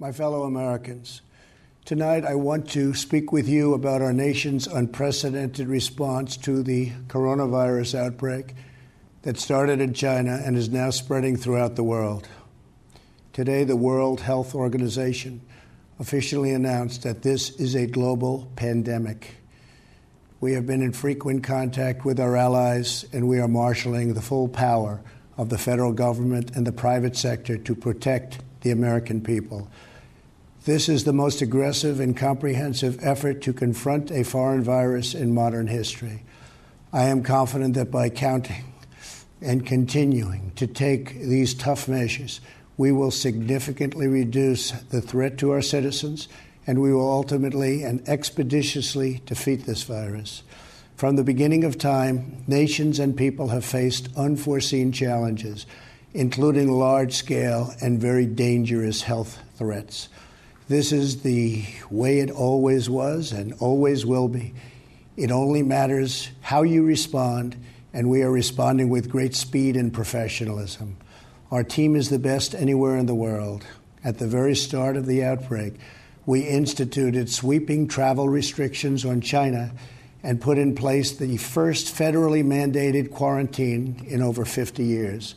my fellow Americans. Tonight, I want to speak with you about our nation's unprecedented response to the coronavirus outbreak that started in China and is now spreading throughout the world. Today, the World Health Organization officially announced that this is a global pandemic. We have been in frequent contact with our allies, and we are marshaling the full power of the federal government and the private sector to protect the American people. This is the most aggressive and comprehensive effort to confront a foreign virus in modern history. I am confident that by counting and continuing to take these tough measures, we will significantly reduce the threat to our citizens and we will ultimately and expeditiously defeat this virus. From the beginning of time, nations and people have faced unforeseen challenges, including large scale and very dangerous health threats. This is the way it always was and always will be. It only matters how you respond, and we are responding with great speed and professionalism. Our team is the best anywhere in the world. At the very start of the outbreak, we instituted sweeping travel restrictions on China and put in place the first federally mandated quarantine in over 50 years.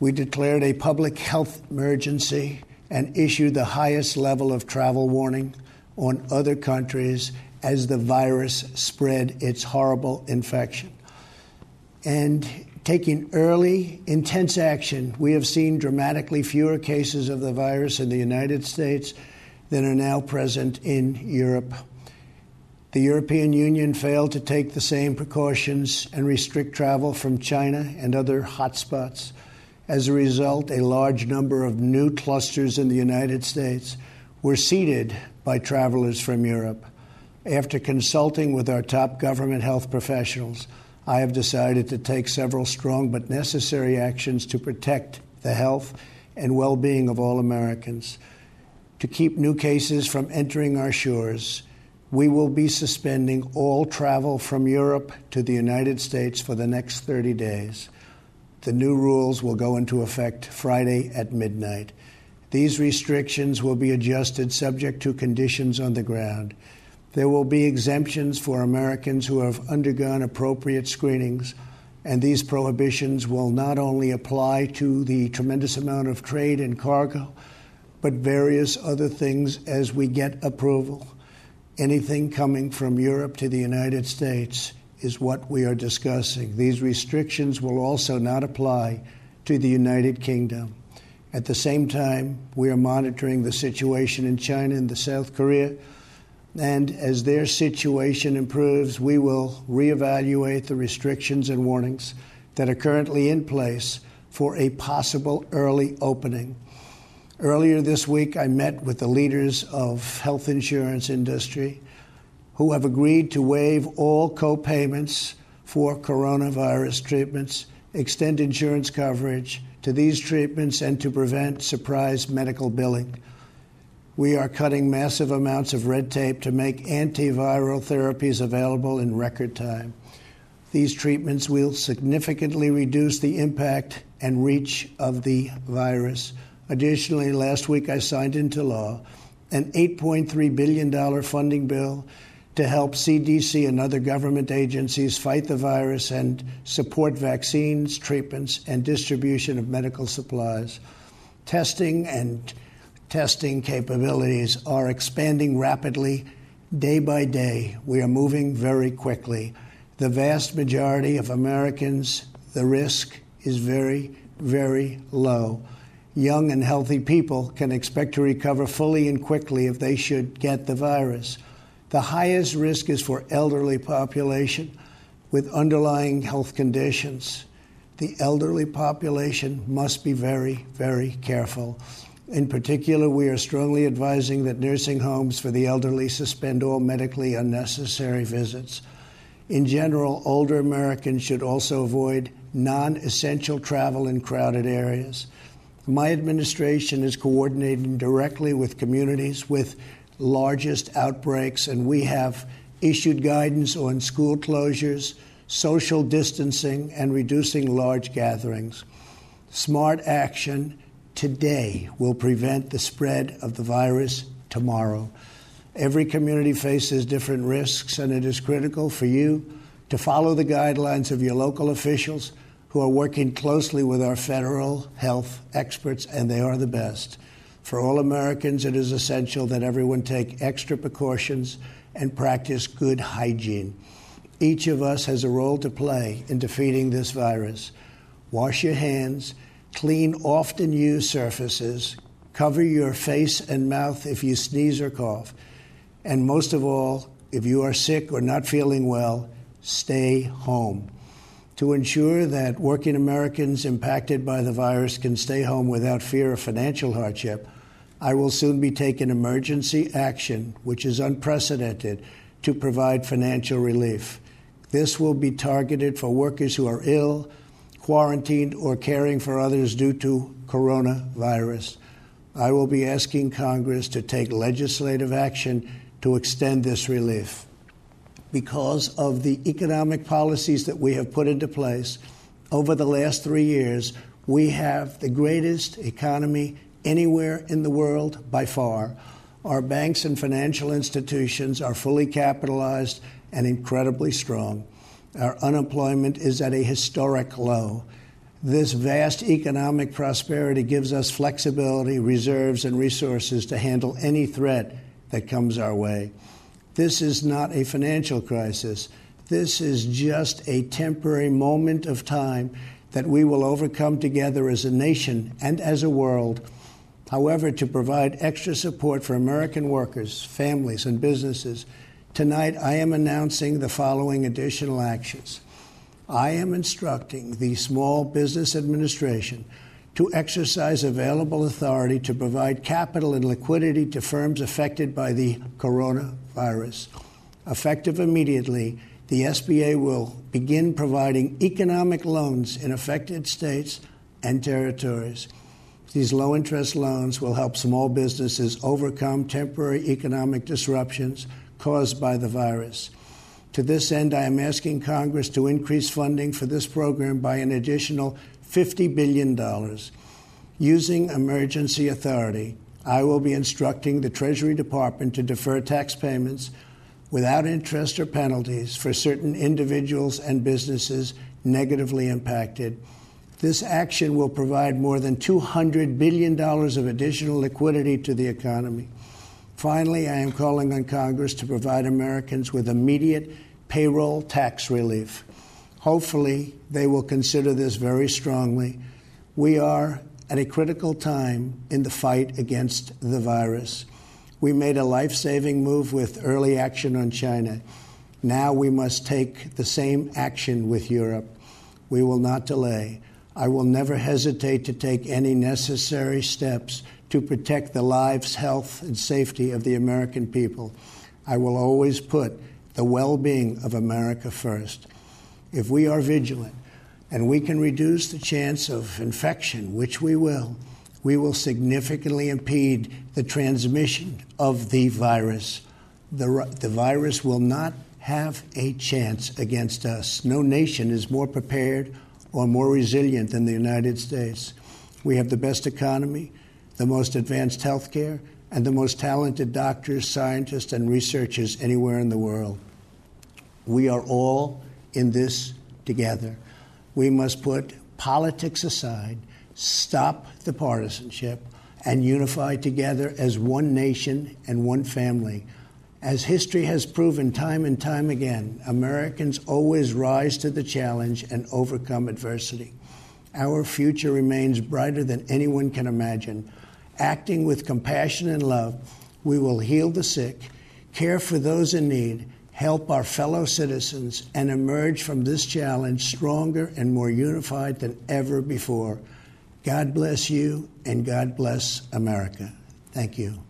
We declared a public health emergency and issued the highest level of travel warning on other countries as the virus spread its horrible infection. And taking early, intense action, we have seen dramatically fewer cases of the virus in the United States than are now present in Europe. The European Union failed to take the same precautions and restrict travel from China and other hotspots. As a result, a large number of new clusters in the United States were seeded by travelers from Europe. After consulting with our top government health professionals, I have decided to take several strong but necessary actions to protect the health and well being of all Americans. To keep new cases from entering our shores, we will be suspending all travel from Europe to the United States for the next 30 days. The new rules will go into effect Friday at midnight. These restrictions will be adjusted subject to conditions on the ground. There will be exemptions for Americans who have undergone appropriate screenings, and these prohibitions will not only apply to the tremendous amount of trade and cargo, but various other things as we get approval. Anything coming from Europe to the United States is what we are discussing. These restrictions will also not apply to the United Kingdom. At the same time, we are monitoring the situation in China and the South Korea. And as their situation improves, we will reevaluate the restrictions and warnings that are currently in place for a possible early opening. Earlier this week, I met with the leaders of health insurance industry who have agreed to waive all co-payments for coronavirus treatments, extend insurance coverage to these treatments, and to prevent surprise medical billing. We are cutting massive amounts of red tape to make antiviral therapies available in record time. These treatments will significantly reduce the impact and reach of the virus. Additionally, last week I signed into law an $8.3 billion funding bill to help CDC and other government agencies fight the virus and support vaccines, treatments, and distribution of medical supplies. Testing and testing capabilities are expanding rapidly day by day. We are moving very quickly. The vast majority of Americans, the risk is very, very low. Young and healthy people can expect to recover fully and quickly if they should get the virus. The highest risk is for elderly population with underlying health conditions. The elderly population must be very, very careful. In particular, we are strongly advising that nursing homes for the elderly suspend all medically unnecessary visits. In general, older Americans should also avoid non essential travel in crowded areas. My administration is coordinating directly with communities with largest outbreaks, and we have issued guidance on school closures, social distancing, and reducing large gatherings. Smart action today will prevent the spread of the virus tomorrow. Every community faces different risks, and it is critical for you to follow the guidelines of your local officials who are working closely with our federal health experts, and they are the best. For all Americans, it is essential that everyone take extra precautions and practice good hygiene. Each of us has a role to play in defeating this virus. Wash your hands Clean often used surfaces. Cover your face and mouth if you sneeze or cough. And most of all, if you are sick or not feeling well, stay home. To ensure that working Americans impacted by the virus can stay home without fear of financial hardship, I will soon be taking emergency action, which is unprecedented, to provide financial relief. This will be targeted for workers who are ill quarantined, or caring for others due to coronavirus. I will be asking Congress to take legislative action to extend this relief. Because of the economic policies that we have put into place over the last three years, we have the greatest economy anywhere in the world by far. Our banks and financial institutions are fully capitalized and incredibly strong. Our unemployment is at a historic low. This vast economic prosperity gives us flexibility, reserves, and resources to handle any threat that comes our way. This is not a financial crisis. This is just a temporary moment of time that we will overcome together as a nation and as a world. However, to provide extra support for American workers, families, and businesses, Tonight, I am announcing the following additional actions. I am instructing the Small Business Administration to exercise available authority to provide capital and liquidity to firms affected by the coronavirus. Effective immediately, the SBA will begin providing economic loans in affected states and territories. These low interest loans will help small businesses overcome temporary economic disruptions caused by the virus. To this end, I am asking Congress to increase funding for this program by an additional $50 billion. Using emergency authority, I will be instructing the Treasury Department to defer tax payments without interest or penalties for certain individuals and businesses negatively impacted. This action will provide more than $200 billion of additional liquidity to the economy. Finally, I am calling on Congress to provide Americans with immediate payroll tax relief. Hopefully, they will consider this very strongly. We are at a critical time in the fight against the virus. We made a life saving move with early action on China. Now we must take the same action with Europe. We will not delay. I will never hesitate to take any necessary steps to protect the lives, health, and safety of the American people. I will always put the well being of America first. If we are vigilant and we can reduce the chance of infection, which we will, we will significantly impede the transmission of the virus. The, the virus will not have a chance against us. No nation is more prepared or more resilient than the United States. We have the best economy the most advanced health care, and the most talented doctors, scientists, and researchers anywhere in the world. We are all in this together. We must put politics aside, stop the partisanship, and unify together as one nation and one family. As history has proven time and time again, Americans always rise to the challenge and overcome adversity. Our future remains brighter than anyone can imagine. Acting with compassion and love, we will heal the sick, care for those in need, help our fellow citizens, and emerge from this challenge stronger and more unified than ever before. God bless you, and God bless America. Thank you.